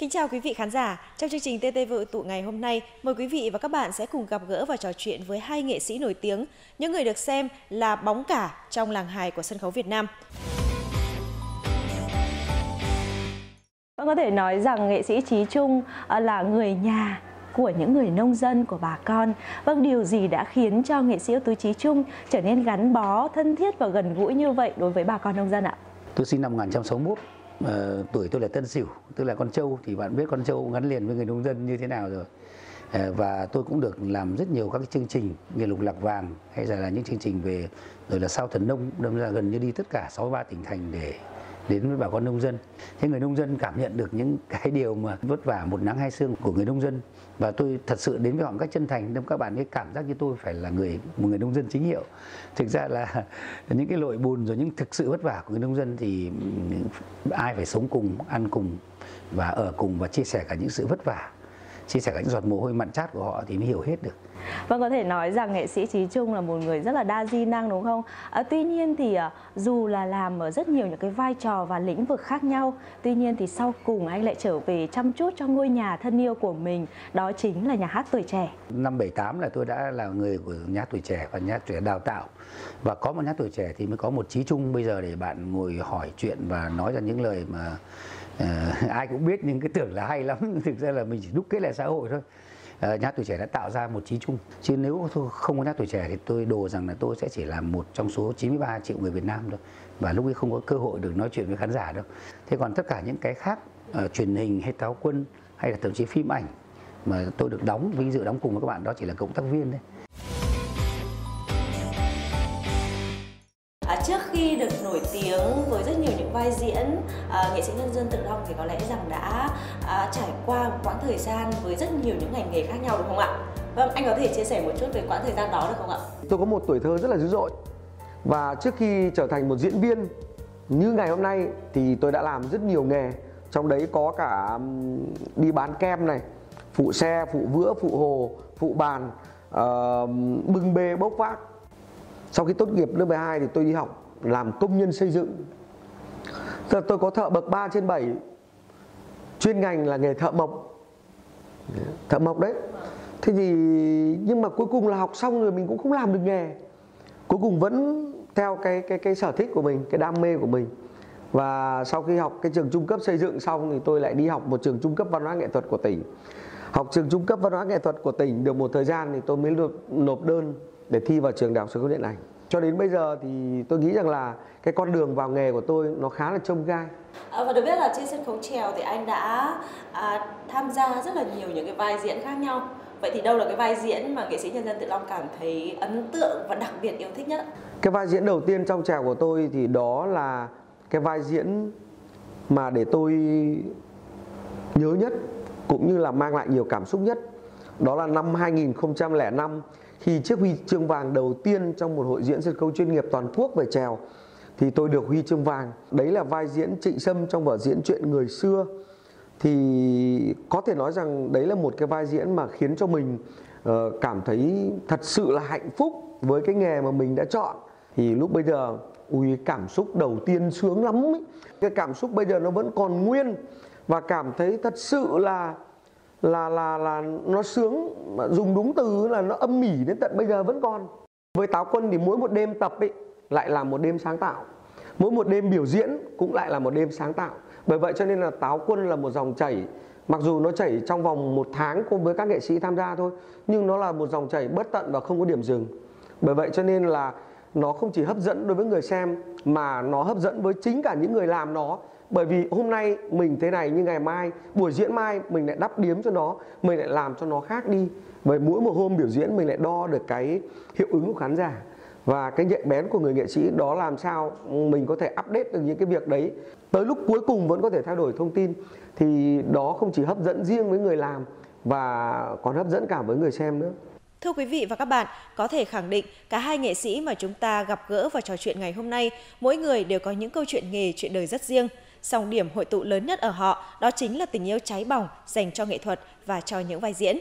Kính chào quý vị khán giả. Trong chương trình TT Vự tụ ngày hôm nay, mời quý vị và các bạn sẽ cùng gặp gỡ và trò chuyện với hai nghệ sĩ nổi tiếng, những người được xem là bóng cả trong làng hài của sân khấu Việt Nam. Vâng, có thể nói rằng nghệ sĩ Trí Trung à, là người nhà của những người nông dân của bà con. Vâng, điều gì đã khiến cho nghệ sĩ ưu tú Trí Trung trở nên gắn bó, thân thiết và gần gũi như vậy đối với bà con nông dân ạ? Tôi sinh năm 1961, uh, tuổi tôi là Tân Sửu, tức là con trâu thì bạn biết con trâu gắn liền với người nông dân như thế nào rồi. Uh, và tôi cũng được làm rất nhiều các chương trình như lục lạc vàng hay là những chương trình về rồi là sao thần nông, đâm ra gần như đi tất cả 63 tỉnh thành để đến với bà con nông dân. Thế người nông dân cảm nhận được những cái điều mà vất vả một nắng hai sương của người nông dân và tôi thật sự đến với họ một cách chân thành nên các bạn ấy cảm giác như tôi phải là người một người nông dân chính hiệu. Thực ra là những cái lội bùn rồi những thực sự vất vả của người nông dân thì ừ, ai phải sống cùng, ăn cùng và ở cùng và chia sẻ cả những sự vất vả chia sẻ những giọt mồ hôi mặn chát của họ thì mới hiểu hết được Vâng có thể nói rằng nghệ sĩ Trí Trung là một người rất là đa di năng đúng không? À, tuy nhiên thì à, dù là làm ở rất nhiều những cái vai trò và lĩnh vực khác nhau, tuy nhiên thì sau cùng anh lại trở về chăm chút cho ngôi nhà thân yêu của mình, đó chính là nhà hát tuổi trẻ. Năm 78 là tôi đã là người của nhà tuổi trẻ và nhà tuổi đào tạo và có một nhà tuổi trẻ thì mới có một Trí Trung bây giờ để bạn ngồi hỏi chuyện và nói ra những lời mà à, ai cũng biết nhưng cái tưởng là hay lắm. Thực ra là mình chỉ đúc kết lại xã hội thôi. À, nhà tuổi trẻ đã tạo ra một trí chung. Chứ nếu không có nhà tuổi trẻ thì tôi đồ rằng là tôi sẽ chỉ là một trong số 93 triệu người Việt Nam thôi. Và lúc ấy không có cơ hội được nói chuyện với khán giả đâu. Thế còn tất cả những cái khác uh, truyền hình hay táo quân hay là thậm chí phim ảnh mà tôi được đóng vinh dự đóng cùng với các bạn đó chỉ là cộng tác viên đấy à, trước khi được nổi tiếng với rất nhiều vai diễn uh, nghệ sĩ nhân dân tự long thì có lẽ rằng đã uh, trải qua một quãng thời gian với rất nhiều những ngành nghề khác nhau đúng không ạ? Vâng anh có thể chia sẻ một chút về quãng thời gian đó được không ạ? Tôi có một tuổi thơ rất là dữ dội. Và trước khi trở thành một diễn viên như ngày hôm nay thì tôi đã làm rất nhiều nghề. Trong đấy có cả đi bán kem này phụ xe phụ vữa phụ hồ phụ bàn uh, bưng bê bốc vác. Sau khi tốt nghiệp lớp 12 thì tôi đi học làm công nhân xây dựng. Giờ tôi có thợ bậc 3 trên 7 chuyên ngành là nghề thợ mộc. Thợ mộc đấy. Thế thì nhưng mà cuối cùng là học xong rồi mình cũng không làm được nghề. Cuối cùng vẫn theo cái cái cái sở thích của mình cái đam mê của mình. Và sau khi học cái trường trung cấp xây dựng xong thì tôi lại đi học một trường trung cấp văn hóa nghệ thuật của tỉnh. Học trường trung cấp văn hóa nghệ thuật của tỉnh được một thời gian thì tôi mới nộp, nộp đơn để thi vào trường đại học sân khấu điện ảnh cho đến bây giờ thì tôi nghĩ rằng là cái con đường vào nghề của tôi nó khá là trông gai. À, và được biết là trên sân khấu trèo thì anh đã à, tham gia rất là nhiều những cái vai diễn khác nhau. Vậy thì đâu là cái vai diễn mà nghệ sĩ nhân dân tự long cảm thấy ấn tượng và đặc biệt yêu thích nhất? Cái vai diễn đầu tiên trong trèo của tôi thì đó là cái vai diễn mà để tôi nhớ nhất cũng như là mang lại nhiều cảm xúc nhất. Đó là năm 2005 khi chiếc huy chương vàng đầu tiên trong một hội diễn sân khấu chuyên nghiệp toàn quốc về trèo thì tôi được huy chương vàng. Đấy là vai diễn trịnh sâm trong vở diễn chuyện người xưa. Thì có thể nói rằng đấy là một cái vai diễn mà khiến cho mình uh, cảm thấy thật sự là hạnh phúc với cái nghề mà mình đã chọn. Thì lúc bây giờ ui cảm xúc đầu tiên sướng lắm ấy. cái cảm xúc bây giờ nó vẫn còn nguyên và cảm thấy thật sự là là là là nó sướng, mà dùng đúng từ là nó âm mỉ đến tận bây giờ vẫn còn. Với táo quân thì mỗi một đêm tập ấy lại là một đêm sáng tạo. Mỗi một đêm biểu diễn cũng lại là một đêm sáng tạo. Bởi vậy cho nên là táo quân là một dòng chảy, mặc dù nó chảy trong vòng một tháng cùng với các nghệ sĩ tham gia thôi, nhưng nó là một dòng chảy bất tận và không có điểm dừng. Bởi vậy cho nên là nó không chỉ hấp dẫn đối với người xem, mà nó hấp dẫn với chính cả những người làm nó bởi vì hôm nay mình thế này nhưng ngày mai buổi diễn mai mình lại đắp điếm cho nó mình lại làm cho nó khác đi. Bởi mỗi một hôm biểu diễn mình lại đo được cái hiệu ứng của khán giả. Và cái nhạy bén của người nghệ sĩ đó làm sao mình có thể update được những cái việc đấy. Tới lúc cuối cùng vẫn có thể thay đổi thông tin thì đó không chỉ hấp dẫn riêng với người làm và còn hấp dẫn cả với người xem nữa. Thưa quý vị và các bạn, có thể khẳng định cả hai nghệ sĩ mà chúng ta gặp gỡ và trò chuyện ngày hôm nay, mỗi người đều có những câu chuyện nghề, chuyện đời rất riêng. Song điểm hội tụ lớn nhất ở họ đó chính là tình yêu cháy bỏng dành cho nghệ thuật và cho những vai diễn.